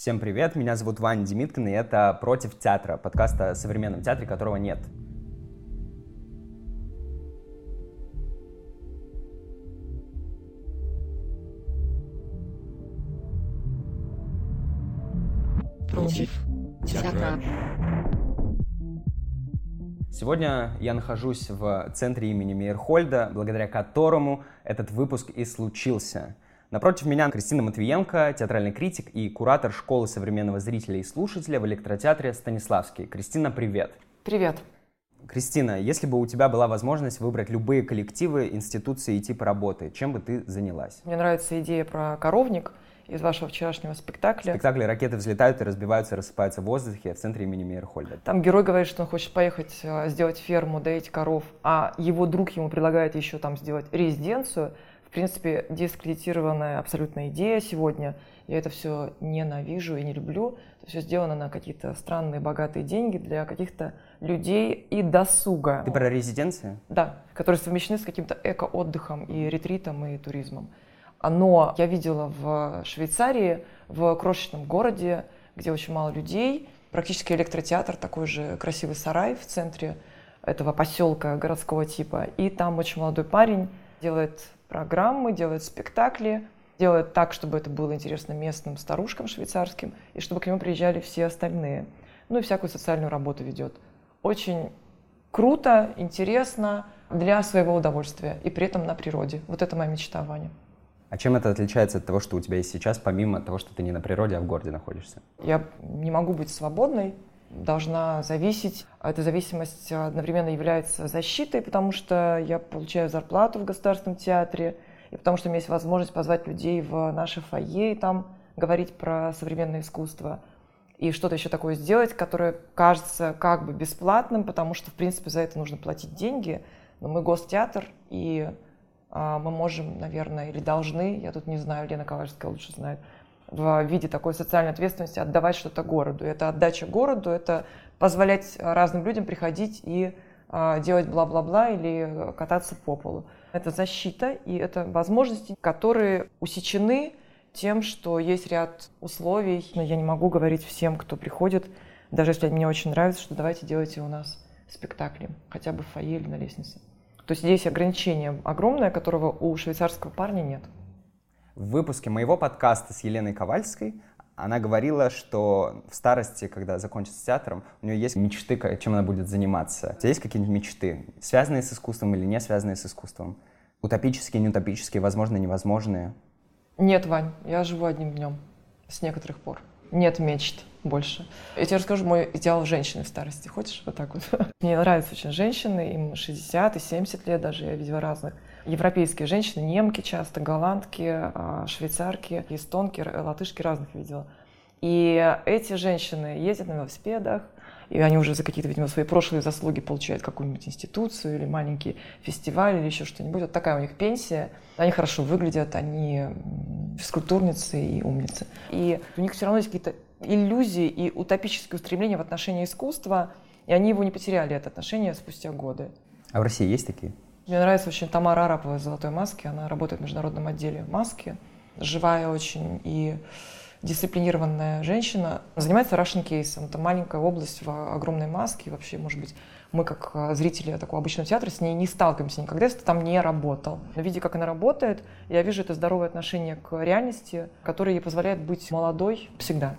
Всем привет, меня зовут Ваня Демиткин, и это «Против театра», подкаст о современном театре, которого нет. Против театра. Сегодня я нахожусь в центре имени Мейерхольда, благодаря которому этот выпуск и случился – Напротив меня Кристина Матвиенко, театральный критик и куратор школы современного зрителя и слушателя в электротеатре Станиславский. Кристина, привет. Привет. Кристина, если бы у тебя была возможность выбрать любые коллективы, институции и типы работы, чем бы ты занялась? Мне нравится идея про коровник из вашего вчерашнего спектакля. В спектакле ракеты взлетают и разбиваются, рассыпаются в воздухе в центре имени Мейерхольда. Там герой говорит, что он хочет поехать э, сделать ферму, доить коров, а его друг ему предлагает еще там сделать резиденцию – в принципе, дискредитированная абсолютная идея сегодня. Я это все ненавижу и не люблю. Это все сделано на какие-то странные богатые деньги для каких-то людей и досуга. Ты про резиденции? Да, которые совмещены с каким-то эко-отдыхом и ретритом и туризмом. Но я видела в Швейцарии, в крошечном городе, где очень мало людей, практически электротеатр, такой же красивый сарай в центре этого поселка городского типа. И там очень молодой парень делает программы, делает спектакли, делает так, чтобы это было интересно местным старушкам швейцарским, и чтобы к нему приезжали все остальные. Ну и всякую социальную работу ведет. Очень круто, интересно, для своего удовольствия, и при этом на природе. Вот это моя мечта, Ваня. А чем это отличается от того, что у тебя есть сейчас, помимо того, что ты не на природе, а в городе находишься? Я не могу быть свободной, должна зависеть. Эта зависимость одновременно является защитой, потому что я получаю зарплату в Государственном театре, и потому что у меня есть возможность позвать людей в наше фойе и там говорить про современное искусство и что-то еще такое сделать, которое кажется как бы бесплатным, потому что, в принципе, за это нужно платить деньги. Но мы гостеатр, и а, мы можем, наверное, или должны, я тут не знаю, Лена Ковальская лучше знает, в виде такой социальной ответственности отдавать что-то городу. Это отдача городу, это позволять разным людям приходить и а, делать бла-бла-бла или кататься по полу. Это защита и это возможности, которые усечены тем, что есть ряд условий. Но я не могу говорить всем, кто приходит, даже если мне очень нравится, что давайте делайте у нас спектакли, хотя бы в фойе или на лестнице. То есть здесь ограничение огромное, которого у швейцарского парня нет. В выпуске моего подкаста с Еленой Ковальской она говорила, что в старости, когда закончит с театром, у нее есть мечты, чем она будет заниматься. У тебя есть какие-нибудь мечты, связанные с искусством или не связанные с искусством? Утопические, неутопические, возможно, невозможные? Нет, Вань, я живу одним днем с некоторых пор. Нет мечт больше. Я тебе расскажу мой идеал женщины в старости. Хочешь вот так вот? Мне нравятся очень женщины, им 60 и 70 лет даже, я видела разных европейские женщины, немки часто, голландки, а, швейцарки, эстонки, латышки разных видела. И эти женщины ездят на велосипедах, и они уже за какие-то, видимо, свои прошлые заслуги получают какую-нибудь институцию или маленький фестиваль или еще что-нибудь. Вот такая у них пенсия. Они хорошо выглядят, они физкультурницы и умницы. И у них все равно есть какие-то иллюзии и утопические устремления в отношении искусства, и они его не потеряли, это отношение, спустя годы. А в России есть такие? Мне нравится очень Тамара Арапова из «Золотой маски». Она работает в международном отделе маски. Живая очень и дисциплинированная женщина. Занимается Russian кейсом. Это маленькая область в огромной маске. И вообще, может быть, мы как а, зрители такого обычного театра с ней не сталкиваемся никогда, если ты там не работал. Но видя, как она работает, я вижу это здоровое отношение к реальности, которое ей позволяет быть молодой всегда.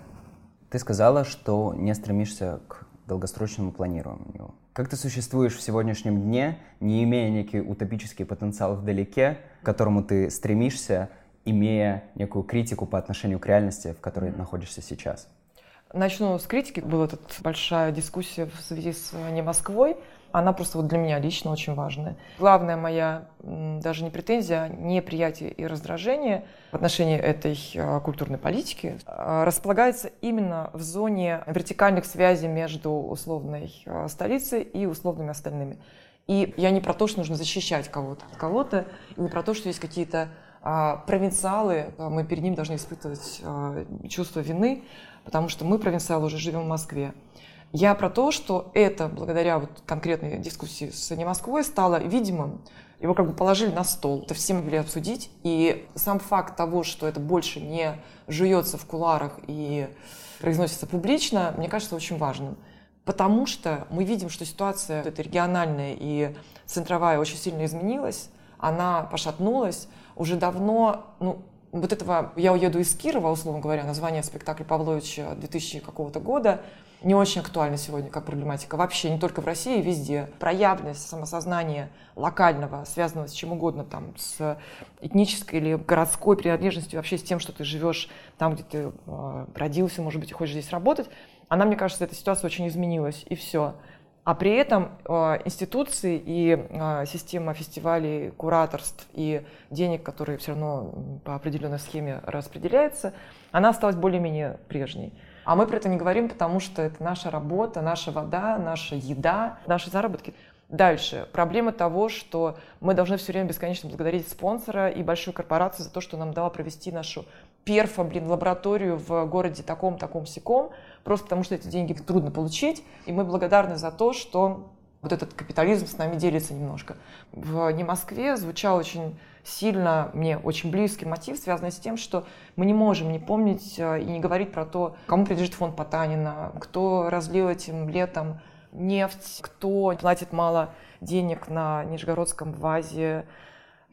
Ты сказала, что не стремишься к долгосрочному планированию. Как ты существуешь в сегодняшнем дне, не имея некий утопический потенциал вдалеке, к которому ты стремишься, имея некую критику по отношению к реальности, в которой находишься сейчас? Начну с критики. Была тут большая дискуссия в связи с «Не Москвой» она просто вот для меня лично очень важная. Главная моя даже не претензия, а неприятие и раздражение в отношении этой а, культурной политики а, располагается именно в зоне вертикальных связей между условной а, столицей и условными остальными. И я не про то, что нужно защищать кого-то от кого-то, и не про то, что есть какие-то провинциалы, мы перед ним должны испытывать чувство вины, потому что мы, провинциалы, уже живем в Москве. Я про то, что это благодаря вот конкретной дискуссии с «Не Москвой» стало видимым, его как бы положили на стол, это все могли обсудить, и сам факт того, что это больше не жуется в куларах и произносится публично, мне кажется очень важным. Потому что мы видим, что ситуация эта региональная и центровая очень сильно изменилась, она пошатнулась. Уже давно, ну, вот этого «Я уеду из Кирова», условно говоря, название спектакля Павловича 2000 какого-то года, не очень актуально сегодня как проблематика. Вообще, не только в России, везде. Проявленность самосознания локального, связанного с чем угодно, там, с этнической или городской принадлежностью, вообще с тем, что ты живешь там, где ты э, родился, может быть, и хочешь здесь работать, она, мне кажется, эта ситуация очень изменилась, и все. А при этом э, институции и э, система фестивалей, кураторств и денег, которые все равно по определенной схеме распределяются, она осталась более-менее прежней. А мы про это не говорим, потому что это наша работа, наша вода, наша еда, наши заработки. Дальше. Проблема того, что мы должны все время бесконечно благодарить спонсора и большую корпорацию за то, что нам дала провести нашу перфо, блин, лабораторию в городе таком, таком, сяком, просто потому что эти деньги трудно получить. И мы благодарны за то, что вот этот капитализм с нами делится немножко. В «Не Москве» звучал очень сильно, мне очень близкий мотив, связанный с тем, что мы не можем не помнить э, и не говорить про то, кому принадлежит фонд Потанина, кто разлил этим летом нефть, кто платит мало денег на Нижегородском ВАЗе.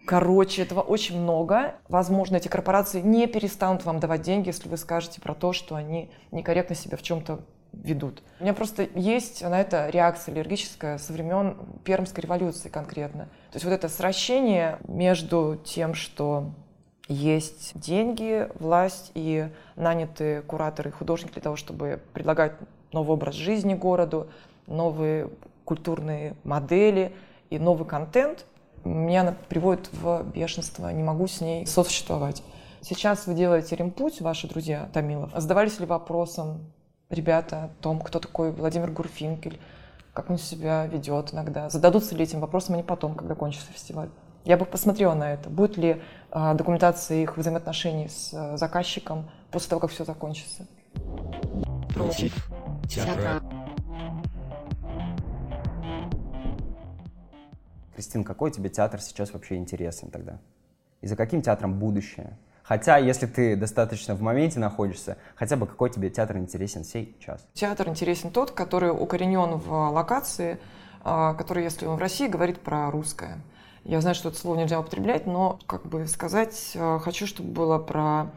Короче, этого очень много. Возможно, эти корпорации не перестанут вам давать деньги, если вы скажете про то, что они некорректно себя в чем-то ведут. У меня просто есть на это реакция аллергическая со времен Пермской революции конкретно. То есть вот это сращение между тем, что есть деньги, власть и нанятые кураторы и художники для того, чтобы предлагать новый образ жизни городу, новые культурные модели и новый контент, меня она приводит в бешенство, не могу с ней сосуществовать. Сейчас вы делаете ремпуть, ваши друзья Томилов. Задавались ли вопросом, ребята, о том, кто такой Владимир Гурфинкель, как он себя ведет иногда? Зададутся ли этим вопросом они потом, когда кончится фестиваль? Я бы посмотрела на это. Будет ли э, документация их взаимоотношений с э, заказчиком после того, как все закончится? Против театра. Кристин, какой тебе театр сейчас вообще интересен тогда? И за каким театром будущее? Хотя, если ты достаточно в моменте находишься, хотя бы какой тебе театр интересен сейчас? Театр интересен тот, который укоренен в локации, а, который, если он в России, говорит про русское. Я знаю, что это слово нельзя употреблять, но, как бы сказать, а, хочу, чтобы было про,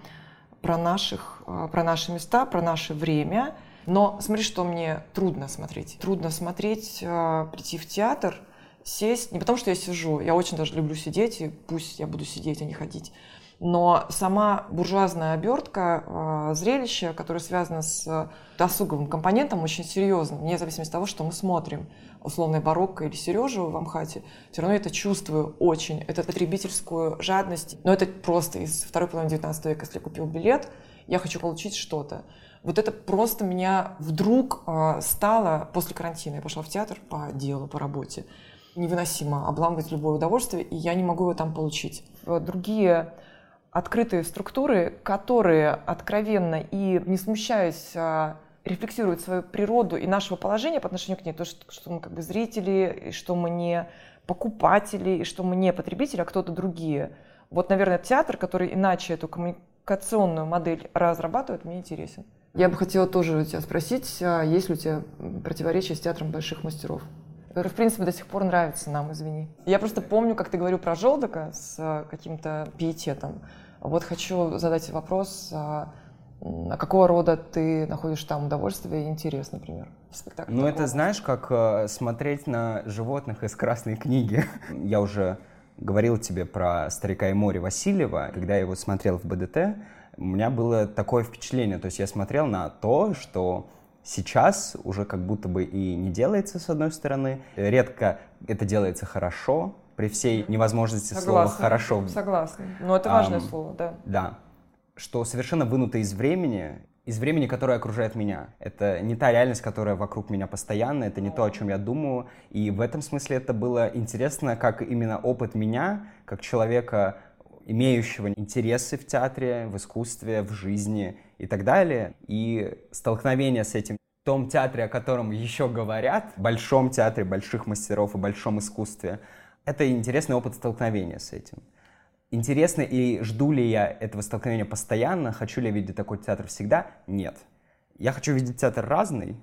про, наших, а, про наши места, про наше время. Но смотри, что мне трудно смотреть. Трудно смотреть, прийти в театр – сесть, не потому что я сижу, я очень даже люблю сидеть, и пусть я буду сидеть, а не ходить, но сама буржуазная обертка э, зрелища, которое связано с досуговым компонентом, очень серьезно, вне зависимости от того, что мы смотрим, условное барокко или Сережу в Амхате, все равно это чувствую очень, это потребительскую жадность, но это просто из второй половины 19 века, если я купил билет, я хочу получить что-то. Вот это просто меня вдруг э, стало после карантина. Я пошла в театр по делу, по работе невыносимо обламывать любое удовольствие, и я не могу его там получить. Другие открытые структуры, которые откровенно и не смущаясь а, рефлексируют свою природу и нашего положения по отношению к ней, то, что, что мы как бы зрители, и что мы не покупатели, и что мы не потребители, а кто-то другие. Вот, наверное, театр, который иначе эту коммуникационную модель разрабатывает, мне интересен. Я бы хотела тоже у тебя спросить, а есть ли у тебя противоречия с театром больших мастеров? Который, в принципе, до сих пор нравится нам, извини. Я просто помню, как ты говорил про желудока с э, каким-то пиететом. Вот хочу задать вопрос, а, а какого рода ты находишь там удовольствие и интерес, например, в спектакле? Ну, это знаешь, как э, смотреть на животных из красной книги. Я уже говорил тебе про «Старика и море» Васильева. Когда я его смотрел в БДТ, у меня было такое впечатление. То есть я смотрел на то, что сейчас уже как будто бы и не делается, с одной стороны. Редко это делается хорошо, при всей невозможности Согласна. слова «хорошо». Согласна. Но это важное um, слово, да. Да. Что совершенно вынуто из времени, из времени, которое окружает меня. Это не та реальность, которая вокруг меня постоянно, это не то, о чем я думаю. И в этом смысле это было интересно, как именно опыт меня, как человека, имеющего интересы в театре, в искусстве, в жизни и так далее. И столкновение с этим том театре, о котором еще говорят, большом театре больших мастеров и большом искусстве, это интересный опыт столкновения с этим. Интересно и жду ли я этого столкновения постоянно, хочу ли я видеть такой театр всегда? Нет. Я хочу видеть театр разный,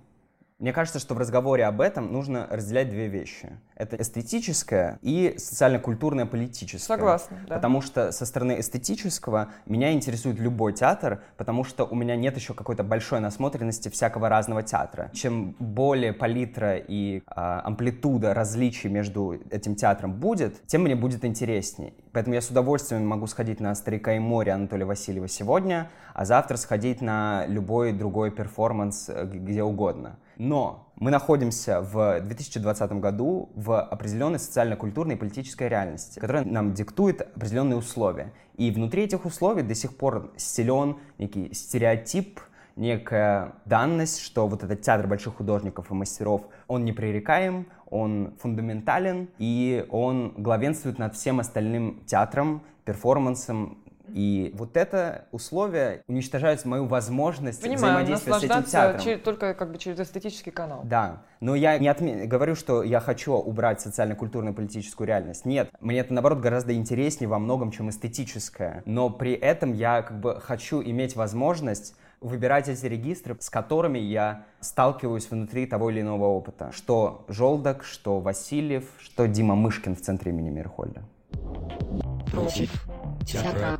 мне кажется, что в разговоре об этом нужно разделять две вещи. Это эстетическое и социально-культурное политическое. Согласна, да. Потому что со стороны эстетического меня интересует любой театр, потому что у меня нет еще какой-то большой насмотренности всякого разного театра. Чем более палитра и а, амплитуда различий между этим театром будет, тем мне будет интереснее. Поэтому я с удовольствием могу сходить на «Старика и море» Анатолия Васильева сегодня, а завтра сходить на любой другой перформанс э, где угодно. Но мы находимся в 2020 году в определенной социально-культурной и политической реальности, которая нам диктует определенные условия. И внутри этих условий до сих пор силен некий стереотип, некая данность, что вот этот театр больших художников и мастеров, он непререкаем, он фундаментален, и он главенствует над всем остальным театром, перформансом, и вот это условие уничтожает мою возможность Понимаю, взаимодействия с этим театром. Через, только как бы через эстетический канал. Да, но я не отме... говорю, что я хочу убрать социально-культурную политическую реальность. Нет, мне это, наоборот, гораздо интереснее во многом, чем эстетическое. Но при этом я как бы хочу иметь возможность выбирать эти регистры, с которыми я сталкиваюсь внутри того или иного опыта. Что Жолдок, что Васильев, что Дима Мышкин в центре имени Мирхольда. Против театра.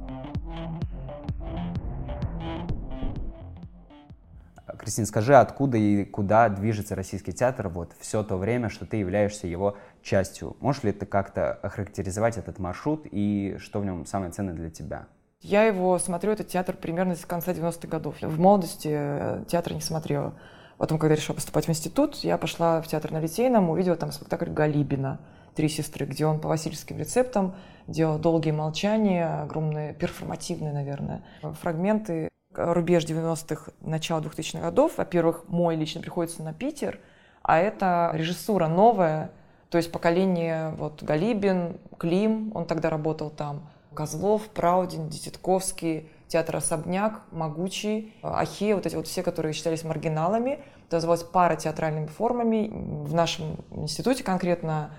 Кристина, скажи, откуда и куда движется российский театр вот все то время, что ты являешься его частью? Можешь ли ты как-то охарактеризовать этот маршрут и что в нем самое ценное для тебя? Я его смотрю, этот театр примерно с конца 90-х годов. В молодости э, театр не смотрела. Потом, когда решила поступать в институт, я пошла в театр на Литейном, увидела там спектакль Галибина «Три сестры», где он по васильевским рецептам делал долгие молчания, огромные, перформативные, наверное, фрагменты рубеж 90-х, начало 2000-х годов. Во-первых, мой лично приходится на Питер, а это режиссура новая, то есть поколение вот Галибин, Клим, он тогда работал там, Козлов, Праудин, Десятковский, театр «Особняк», «Могучий», Ахея, вот эти вот все, которые считались маргиналами. Это называлось пара театральными формами. В нашем институте конкретно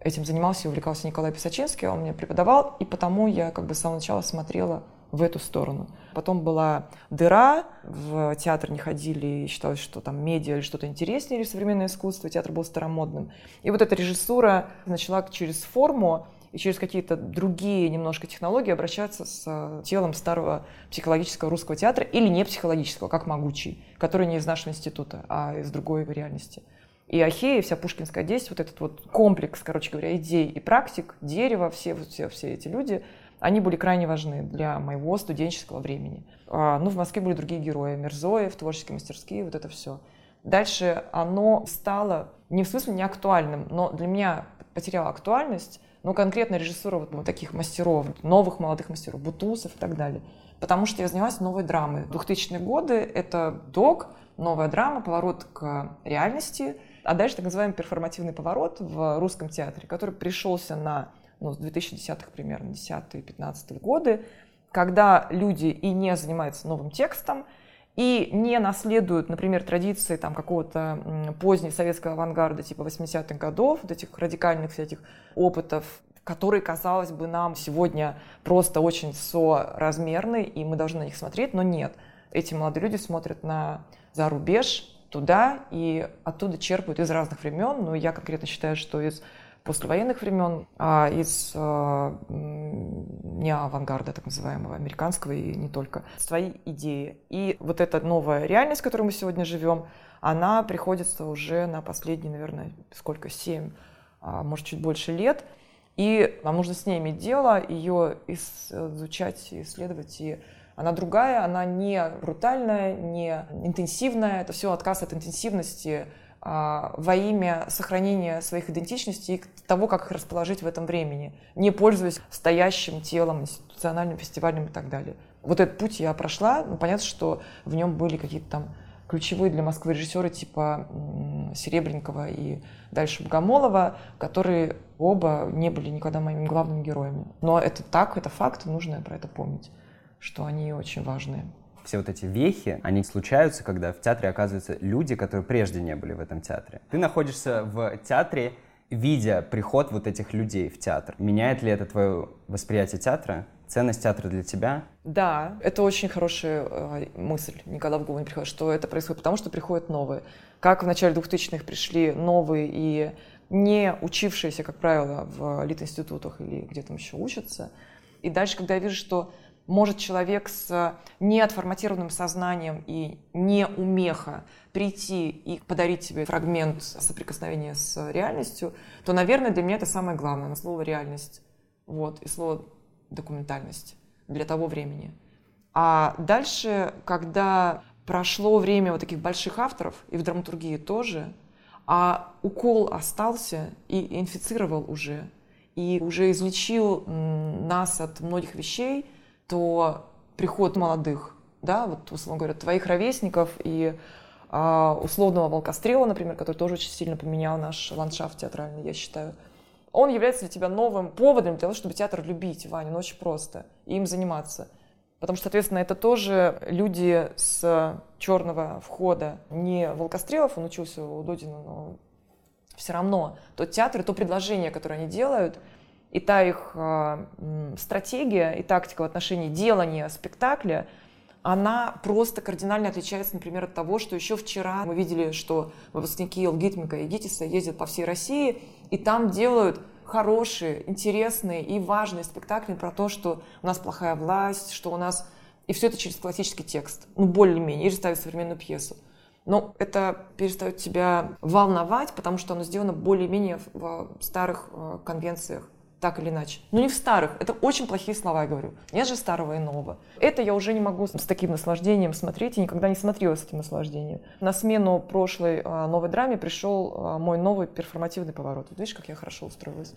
этим занимался и увлекался Николай Писачинский, он мне преподавал, и потому я как бы с самого начала смотрела в эту сторону. Потом была дыра, в театр не ходили, считалось, что там медиа или что-то интереснее, или современное искусство, театр был старомодным. И вот эта режиссура начала через форму и через какие-то другие немножко технологии обращаться с э, телом старого психологического русского театра или не психологического, как могучий, который не из нашего института, а из другой реальности. И Ахея, вся Пушкинская 10, вот этот вот комплекс, короче говоря, идей и практик, дерево, все, все, все эти люди – они были крайне важны для моего студенческого времени. А, ну, в Москве были другие герои, Мирзоев, творческие мастерские, вот это все. Дальше оно стало не в смысле не актуальным, но для меня потеряло актуальность, но конкретно режиссура вот, таких мастеров, новых молодых мастеров, Бутусов и так далее. Потому что я занялась новой драмой. 2000-е годы — это док, новая драма, поворот к реальности, а дальше так называемый перформативный поворот в русском театре, который пришелся на ну, с 2010-х примерно, 10-15 годы, когда люди и не занимаются новым текстом, и не наследуют, например, традиции там, какого-то позднего советского авангарда типа 80-х годов, вот этих радикальных всяких опытов, которые, казалось бы, нам сегодня просто очень соразмерны, и мы должны на них смотреть, но нет. Эти молодые люди смотрят на за рубеж, туда, и оттуда черпают из разных времен. Но я конкретно считаю, что из послевоенных времен, а из э, не авангарда, так называемого, американского и не только, свои идеи. И вот эта новая реальность, в которой мы сегодня живем, она приходится уже на последние, наверное, сколько, семь, а может, чуть больше лет. И нам нужно с ней иметь дело, ее изучать, исследовать. И она другая, она не брутальная, не интенсивная. Это все отказ от интенсивности, а, во имя сохранения своих идентичностей и того, как их расположить в этом времени, не пользуясь стоящим телом, институциональным, фестивальным и так далее. Вот этот путь я прошла, но понятно, что в нем были какие-то там ключевые для Москвы режиссеры типа Серебренникова и дальше Богомолова, которые оба не были никогда моими главными героями. Но это так, это факт, нужно про это помнить, что они очень важные все вот эти вехи, они случаются, когда в театре оказываются люди, которые прежде не были в этом театре. Ты находишься в театре, видя приход вот этих людей в театр. Меняет ли это твое восприятие театра? Ценность театра для тебя? Да, это очень хорошая э, мысль, никогда в голову не приходит, что это происходит потому, что приходят новые. Как в начале 2000-х пришли новые и не учившиеся, как правило, в лит-институтах или где там еще учатся. И дальше, когда я вижу, что может человек с неотформатированным сознанием и не умеха прийти и подарить себе фрагмент соприкосновения с реальностью, то, наверное, для меня это самое главное, на слово «реальность». Вот, и слово «документальность» для того времени. А дальше, когда прошло время вот таких больших авторов, и в драматургии тоже, а укол остался и инфицировал уже, и уже излечил нас от многих вещей, то приход молодых, да, вот, условно говоря, твоих ровесников и а, условного волкострела, например, который тоже очень сильно поменял наш ландшафт театральный, я считаю. Он является для тебя новым поводом для того, чтобы театр любить, Ваня, ну очень просто, и им заниматься. Потому что, соответственно, это тоже люди с черного входа. Не Волкострелов, он учился у Додина, но все равно тот театр то предложение, которое они делают, и та их э, стратегия и тактика в отношении делания спектакля – она просто кардинально отличается, например, от того, что еще вчера мы видели, что выпускники Илгитмика и Гитиса ездят по всей России, и там делают хорошие, интересные и важные спектакли про то, что у нас плохая власть, что у нас... И все это через классический текст, ну, более-менее, или ставят современную пьесу. Но это перестает тебя волновать, потому что оно сделано более-менее в старых э, конвенциях так или иначе. Но не в старых. Это очень плохие слова, я говорю. Нет же старого и нового. Это я уже не могу с таким наслаждением смотреть и никогда не смотрела с этим наслаждением. На смену прошлой а, новой драме пришел а, мой новый перформативный поворот. Вот видишь, как я хорошо устроилась.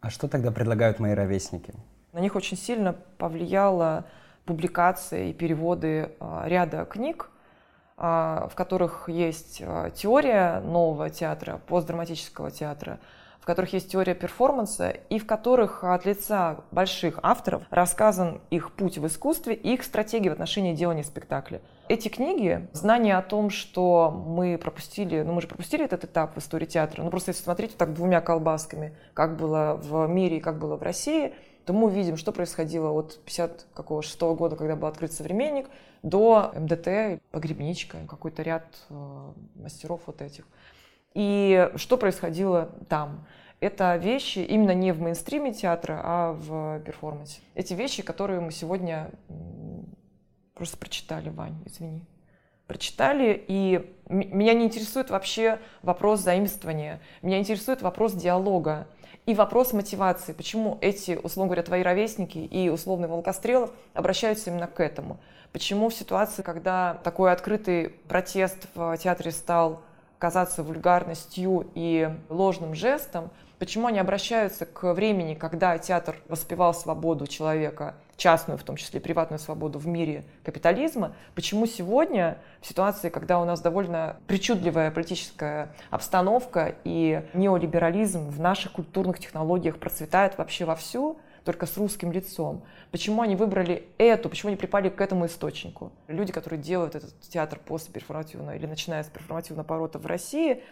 А что тогда предлагают мои ровесники? На них очень сильно повлияла публикация и переводы а, ряда книг, в которых есть теория нового театра, постдраматического театра, в которых есть теория перформанса и в которых от лица больших авторов рассказан их путь в искусстве и их стратегия в отношении делания спектакля. Эти книги, знание о том, что мы пропустили, ну мы же пропустили этот этап в истории театра, ну просто если смотреть так двумя колбасками, как было в мире и как было в России, то мы увидим, что происходило от 56 -го года, когда был открыт «Современник», до МДТ, «Погребничка», какой-то ряд э, мастеров вот этих. И что происходило там? Это вещи именно не в мейнстриме театра, а в перформансе. Эти вещи, которые мы сегодня просто прочитали, Вань, извини. Прочитали, и меня не интересует вообще вопрос заимствования, меня интересует вопрос диалога и вопрос мотивации. Почему эти, условно говоря, твои ровесники и условный Волкострелов обращаются именно к этому? Почему в ситуации, когда такой открытый протест в театре стал казаться вульгарностью и ложным жестом, почему они обращаются к времени, когда театр воспевал свободу человека, частную, в том числе приватную свободу в мире капитализма, почему сегодня, в ситуации, когда у нас довольно причудливая политическая обстановка и неолиберализм в наших культурных технологиях процветает вообще вовсю, только с русским лицом. Почему они выбрали эту, почему они припали к этому источнику? Люди, которые делают этот театр после перформативного или начиная с перформативного поворота в России,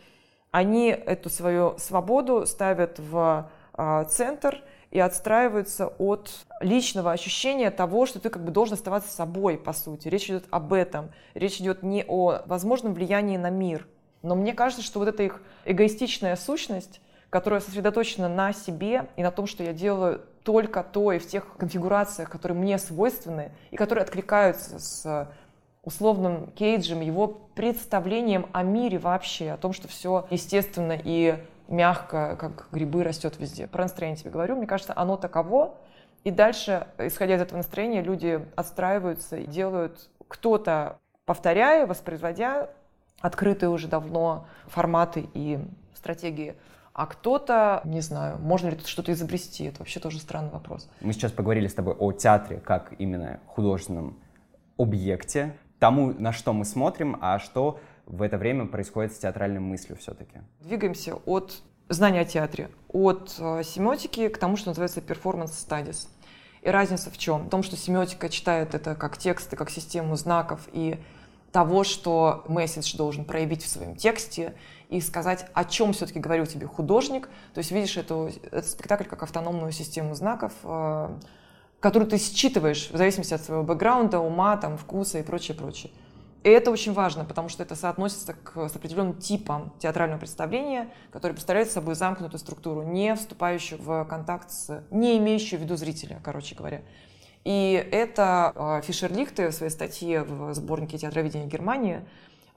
они эту свою свободу ставят в а, центр и отстраиваются от личного ощущения того, что ты как бы должен оставаться собой, по сути. Речь идет об этом. Речь идет не о возможном влиянии на мир. Но мне кажется, что вот эта их эгоистичная сущность, которая сосредоточена на себе и на том, что я делаю только то и в тех конфигурациях, которые мне свойственны и которые откликаются с условным Кейджем, его представлением о мире вообще, о том, что все естественно и мягко, как грибы, растет везде. Про настроение тебе говорю, мне кажется, оно таково. И дальше, исходя из этого настроения, люди отстраиваются и делают кто-то, повторяя, воспроизводя открытые уже давно форматы и стратегии а кто-то, не знаю, можно ли тут что-то изобрести, это вообще тоже странный вопрос. Мы сейчас поговорили с тобой о театре как именно художественном объекте, тому, на что мы смотрим, а что в это время происходит с театральной мыслью все-таки. Двигаемся от знания о театре, от э, семиотики к тому, что называется performance studies. И разница в чем? В том, что семиотика читает это как тексты, как систему знаков и того, что месседж должен проявить в своем тексте и сказать, о чем все-таки говорил тебе художник. То есть видишь эту, этот спектакль как автономную систему знаков, э, которую ты считываешь в зависимости от своего бэкграунда, ума, там, вкуса и прочее, прочее. И это очень важно, потому что это соотносится к, с определенным типом театрального представления, который представляет собой замкнутую структуру, не вступающую в контакт с, не имеющую в виду зрителя, короче говоря. И это э, Фишер Лихте в своей статье в сборнике театроведения Германии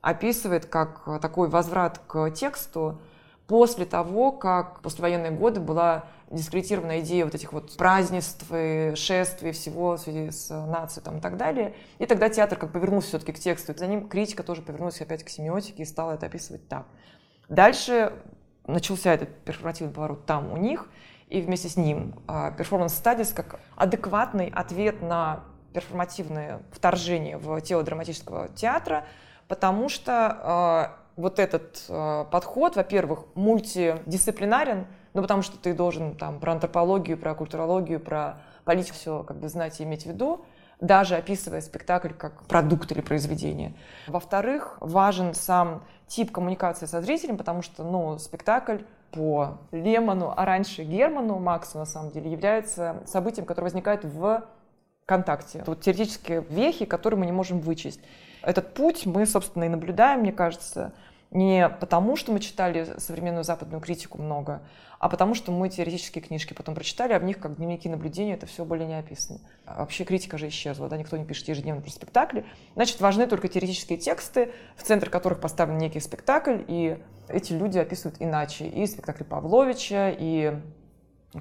описывает как такой возврат к тексту после того, как в послевоенные годы была дискредитирована идея вот этих вот празднеств, и шествий, всего в связи с нацией там, и так далее. И тогда театр как повернулся все-таки к тексту. За ним критика тоже повернулась опять к семиотике и стала это описывать так. Дальше начался этот перформативный поворот там у них, и вместе с ним перформанс стадис как адекватный ответ на перформативное вторжение в тело драматического театра, потому что э, вот этот э, подход, во-первых, мультидисциплинарен, ну, потому что ты должен там про антропологию, про культурологию, про политику все как бы знать и иметь в виду, даже описывая спектакль как продукт или произведение. Во-вторых, важен сам тип коммуникации со зрителем, потому что, ну, спектакль по Лемону, а раньше Герману, Максу, на самом деле, является событием, которое возникает в контакте. Вот теоретические вехи, которые мы не можем вычесть. Этот путь мы, собственно, и наблюдаем, мне кажется, не потому, что мы читали современную западную критику много, а потому что мы теоретические книжки потом прочитали, а в них, как дневники наблюдения, это все более не описано. Вообще критика же исчезла, да, никто не пишет ежедневно про спектакли. Значит, важны только теоретические тексты, в центр которых поставлен некий спектакль, и эти люди описывают иначе. И спектакли Павловича, и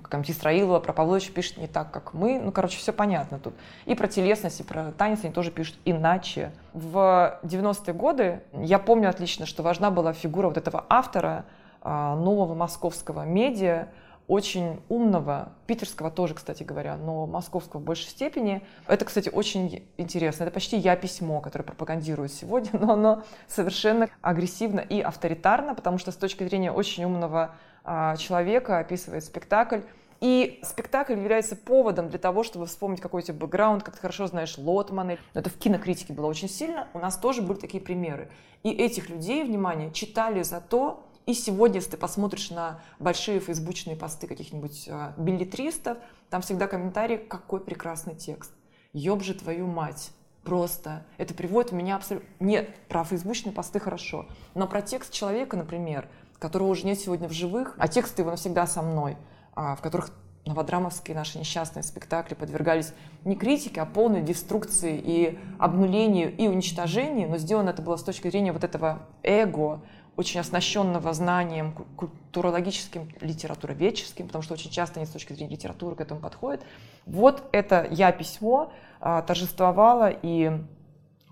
как Исраилова про Павловича пишет не так, как мы. Ну, короче, все понятно тут. И про телесность, и про танец они тоже пишут иначе. В 90-е годы я помню отлично, что важна была фигура вот этого автора а, нового московского медиа, очень умного, питерского тоже, кстати говоря, но московского в большей степени. Это, кстати, очень интересно. Это почти я письмо, которое пропагандируют сегодня, но оно совершенно агрессивно и авторитарно, потому что с точки зрения очень умного а, человека описывает спектакль. И спектакль является поводом для того, чтобы вспомнить какой-то бэкграунд, как ты хорошо знаешь, Лотманы. Это в кинокритике было очень сильно. У нас тоже были такие примеры. И этих людей, внимание, читали за то, и сегодня, если ты посмотришь на большие фейсбучные посты каких-нибудь э, билетристов, там всегда комментарий «Какой прекрасный текст! Ёб же твою мать!» Просто. Это приводит меня абсолютно... Нет, про фейсбучные посты хорошо. Но про текст человека, например, которого уже нет сегодня в живых, а тексты его навсегда со мной, а, в которых новодрамовские наши несчастные спектакли подвергались не критике, а полной деструкции и обнулению и уничтожению, но сделано это было с точки зрения вот этого эго, очень оснащенного знанием культурологическим, литературоведческим, потому что очень часто они с точки зрения литературы к этому подходят. Вот это «Я письмо» а, торжествовало и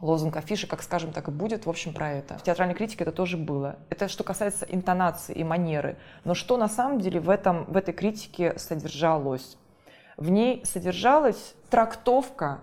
лозунг афиши, как скажем, так и будет, в общем, про это. В театральной критике это тоже было. Это что касается интонации и манеры. Но что на самом деле в, этом, в этой критике содержалось? В ней содержалась трактовка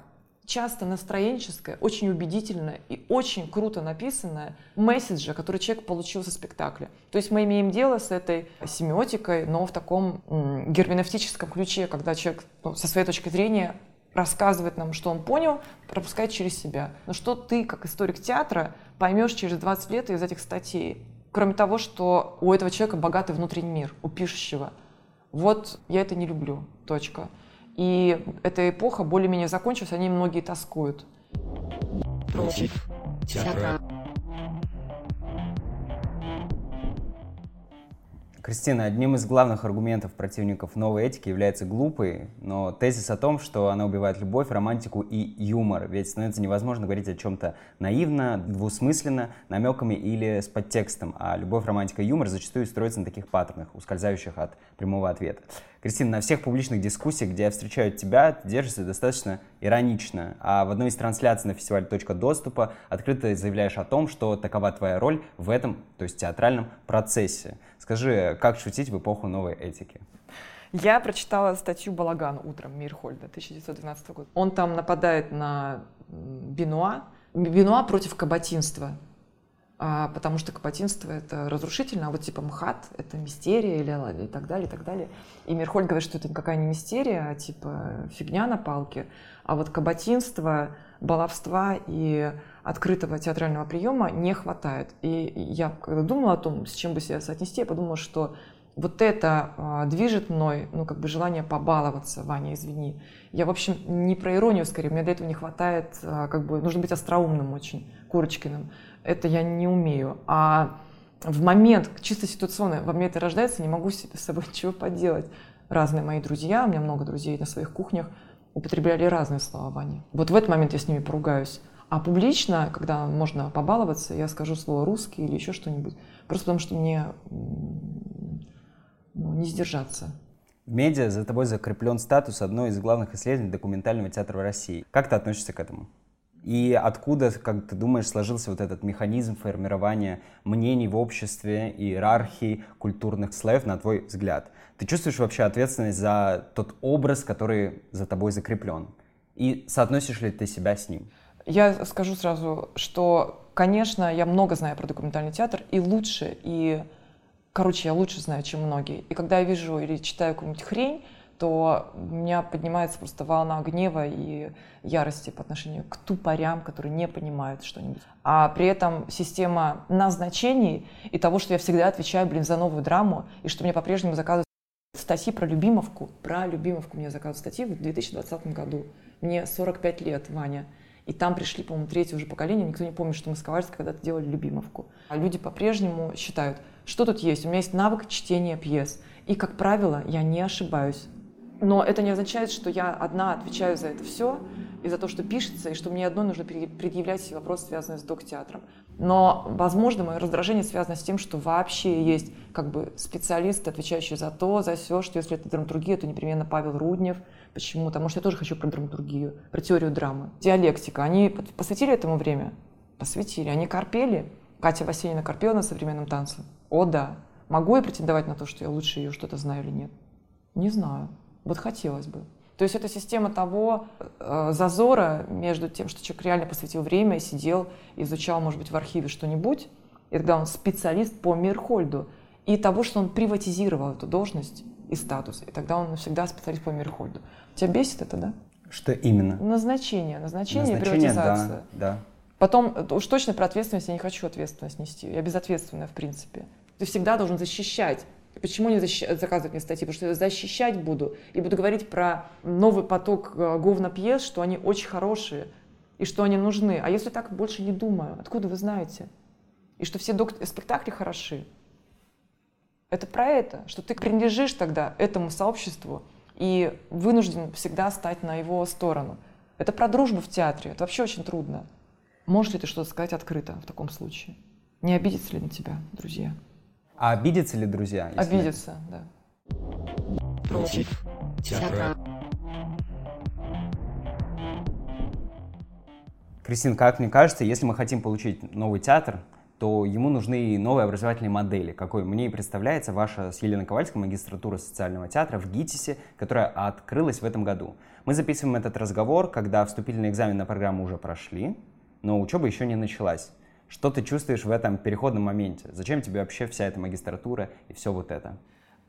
часто настроенческая, очень убедительная и очень круто написанная месседжа, который человек получил со спектакля. То есть мы имеем дело с этой семиотикой, но в таком герменевтическом ключе, когда человек ну, со своей точки зрения рассказывает нам, что он понял, пропускает через себя. Но что ты, как историк театра, поймешь через 20 лет из этих статей? Кроме того, что у этого человека богатый внутренний мир, у пишущего. Вот я это не люблю. Точка. И эта эпоха более-менее закончилась, они многие тоскуют. Против театра. Кристина, одним из главных аргументов противников новой этики является глупый, но тезис о том, что она убивает любовь, романтику и юмор. Ведь становится невозможно говорить о чем-то наивно, двусмысленно, намеками или с подтекстом. А любовь, романтика и юмор зачастую строятся на таких паттернах, ускользающих от прямого ответа. Кристина, на всех публичных дискуссиях, где я встречаю тебя, ты держишься достаточно иронично. А в одной из трансляций на фестивале «Точка доступа» открыто заявляешь о том, что такова твоя роль в этом, то есть театральном процессе. Скажи, как шутить в эпоху новой этики? Я прочитала статью «Балаган» утром Мирхольда 1912 года. Он там нападает на Бенуа. Бенуа против кабатинства. а, потому что капотинство это разрушительно, а вот типа МХАТ — это мистерия или, и так далее, и так далее. И Мирхоль говорит, что это никакая не мистерия, а типа фигня на палке. А вот кабатинство, баловства и открытого театрального приема не хватает. И я когда думала о том, с чем бы себя соотнести, я подумала, что вот это э, движет мной, ну, как бы желание побаловаться, Ваня, извини. Я, в общем, не про иронию скорее, мне для этого не хватает, э, как бы, нужно быть остроумным очень, Курочкиным это я не умею. А в момент, чисто ситуационно, во мне это рождается, не могу с собой ничего поделать. Разные мои друзья, у меня много друзей на своих кухнях, употребляли разные слова Вани. Вот в этот момент я с ними поругаюсь. А публично, когда можно побаловаться, я скажу слово русский или еще что-нибудь. Просто потому что мне ну, не сдержаться. В медиа за тобой закреплен статус одной из главных исследований документального театра в России. Как ты относишься к этому? И откуда, как ты думаешь, сложился вот этот механизм формирования мнений в обществе, иерархии, культурных слоев, на твой взгляд? Ты чувствуешь вообще ответственность за тот образ, который за тобой закреплен? И соотносишь ли ты себя с ним? Я скажу сразу, что, конечно, я много знаю про документальный театр, и лучше, и, короче, я лучше знаю, чем многие. И когда я вижу или читаю какую-нибудь хрень, то у меня поднимается просто волна гнева и ярости по отношению к тупорям, которые не понимают что-нибудь. А при этом система назначений и того, что я всегда отвечаю, блин, за новую драму, и что мне по-прежнему заказывают статьи про Любимовку. Про Любимовку мне заказывают статьи в 2020 году. Мне 45 лет, Ваня. И там пришли, по-моему, третье уже поколение. Никто не помнит, что мы с Ковальской когда-то делали Любимовку. А люди по-прежнему считают, что тут есть? У меня есть навык чтения пьес. И, как правило, я не ошибаюсь. Но это не означает, что я одна отвечаю за это все и за то, что пишется, и что мне одной нужно предъявлять все вопросы, связанные с док-театром. Но, возможно, мое раздражение связано с тем, что вообще есть как бы специалисты, отвечающие за то, за все, что если это драматургия, то непременно Павел Руднев. Почему? Потому что я тоже хочу про драматургию, про теорию драмы. Диалектика. Они посвятили этому время? Посвятили. Они корпели. Катя Васильевна корпела на современном танце? О, да. Могу я претендовать на то, что я лучше ее что-то знаю или нет? Не знаю. Вот хотелось бы. То есть это система того э, зазора между тем, что человек реально посвятил время, сидел, изучал, может быть, в архиве что-нибудь, и тогда он специалист по Мирхольду, и того, что он приватизировал эту должность и статус, и тогда он навсегда специалист по Мирхольду. Тебя бесит это, да? Что именно? Назначение, назначение, назначение и приватизация. Да, да. Потом, э, уж точно про ответственность я не хочу ответственность нести. Я безответственная, в принципе. Ты всегда должен защищать Почему не защищ... заказывать мне статьи? Потому что я защищать буду и буду говорить про новый поток э, говнопьес, что они очень хорошие и что они нужны. А если так больше не думаю, откуда вы знаете? И что все док... спектакли хороши. Это про это, что ты принадлежишь тогда этому сообществу и вынужден всегда стать на его сторону. Это про дружбу в театре. Это вообще очень трудно. Можешь ли ты что-то сказать открыто в таком случае? Не обидится ли на тебя, друзья? А обидятся ли друзья? Обидятся, да. Против театра. Кристин, как мне кажется, если мы хотим получить новый театр, то ему нужны новые образовательные модели, какой мне и представляется ваша с Еленой Ковальской магистратура социального театра в ГИТИСе, которая открылась в этом году. Мы записываем этот разговор, когда вступительные экзамены на программу уже прошли, но учеба еще не началась. Что ты чувствуешь в этом переходном моменте? Зачем тебе вообще вся эта магистратура и все вот это?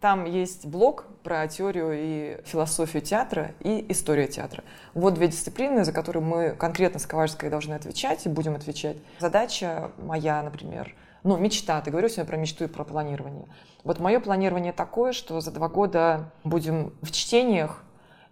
Там есть блок про теорию и философию театра и историю театра. Вот две дисциплины, за которые мы конкретно с Ковальской должны отвечать и будем отвечать. Задача моя, например, ну, мечта, ты говорю сегодня про мечту и про планирование. Вот мое планирование такое, что за два года будем в чтениях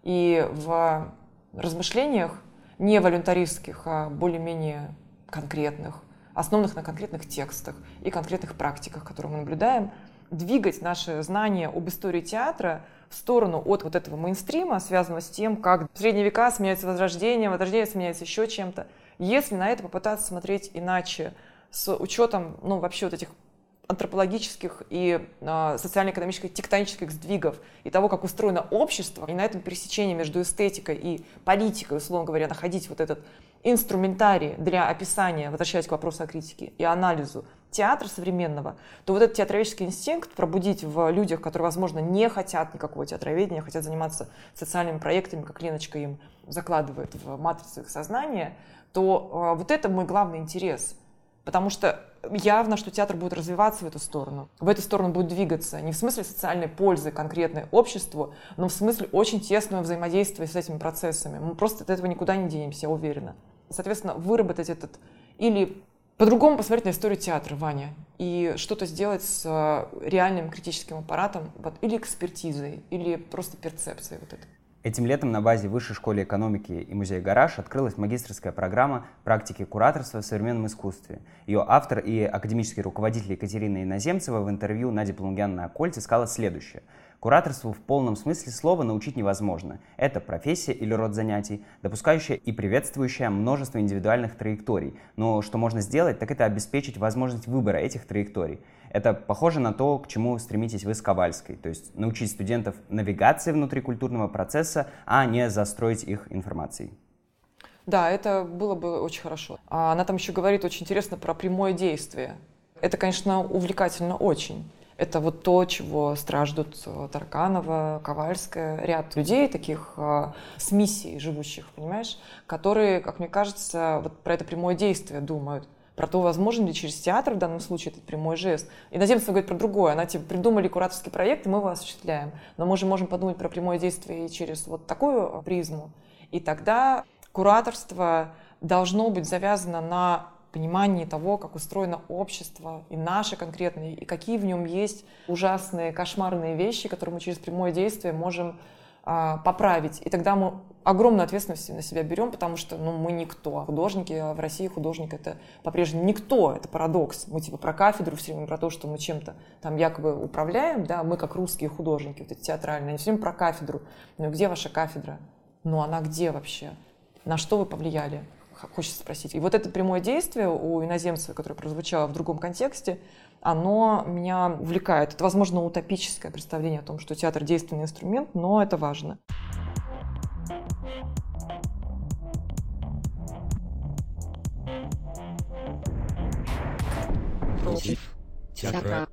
и в размышлениях, не волюнтаристских, а более-менее конкретных, основанных на конкретных текстах и конкретных практиках, которые мы наблюдаем, двигать наши знания об истории театра в сторону от вот этого мейнстрима, связанного с тем, как средние века сменяется возрождение, возрождение сменяется еще чем-то. Если на это попытаться смотреть иначе, с учетом ну, вообще вот этих антропологических и э, социально-экономических тектонических сдвигов и того, как устроено общество, и на этом пересечении между эстетикой и политикой, условно говоря, находить вот этот инструментарий для описания, возвращаясь к вопросу о критике и анализу театра современного, то вот этот театроведческий инстинкт пробудить в людях, которые, возможно, не хотят никакого театроведения, хотят заниматься социальными проектами, как Леночка им закладывает в матрицу их сознания, то э, вот это мой главный интерес – Потому что явно, что театр будет развиваться в эту сторону. В эту сторону будет двигаться. Не в смысле социальной пользы конкретной обществу, но в смысле очень тесного взаимодействия с этими процессами. Мы просто от этого никуда не денемся, я уверена. Соответственно, выработать этот или по-другому посмотреть на историю театра, Ваня, и что-то сделать с э, реальным критическим аппаратом, вот, или экспертизой, или просто перцепцией вот этой. Этим летом на базе Высшей школы экономики и музея «Гараж» открылась магистрская программа практики кураторства в современном искусстве. Ее автор и академический руководитель Екатерина Иноземцева в интервью Нади Плунгян на Кольце сказала следующее. Кураторству в полном смысле слова научить невозможно. Это профессия или род занятий, допускающая и приветствующая множество индивидуальных траекторий. Но что можно сделать, так это обеспечить возможность выбора этих траекторий. Это похоже на то, к чему стремитесь вы с Ковальской, то есть научить студентов навигации внутри культурного процесса, а не застроить их информацией. Да, это было бы очень хорошо. А она там еще говорит очень интересно про прямое действие. Это, конечно, увлекательно очень. Это вот то, чего страждут э, Тарканова, Ковальская, ряд людей таких э, с миссией живущих, понимаешь, которые, как мне кажется, вот про это прямое действие думают про то, возможен ли через театр в данном случае этот прямой жест. Иноземцы говорят про другое. Она типа придумали кураторский проект, и мы его осуществляем. Но мы же можем подумать про прямое действие и через вот такую призму. И тогда кураторство должно быть завязано на понимании того, как устроено общество, и наше конкретное, и какие в нем есть ужасные, кошмарные вещи, которые мы через прямое действие можем а, поправить. И тогда мы огромную ответственность на себя берем, потому что ну, мы никто. Художники а в России художник это по-прежнему никто, это парадокс. Мы типа про кафедру все время, про то, что мы чем-то там якобы управляем, да, мы как русские художники, вот эти театральные, они все время про кафедру. Ну где ваша кафедра? Ну она где вообще? На что вы повлияли? Хочется спросить. И вот это прямое действие у иноземца, которое прозвучало в другом контексте, оно меня увлекает. Это, возможно, утопическое представление о том, что театр действенный инструмент, но это важно. Театра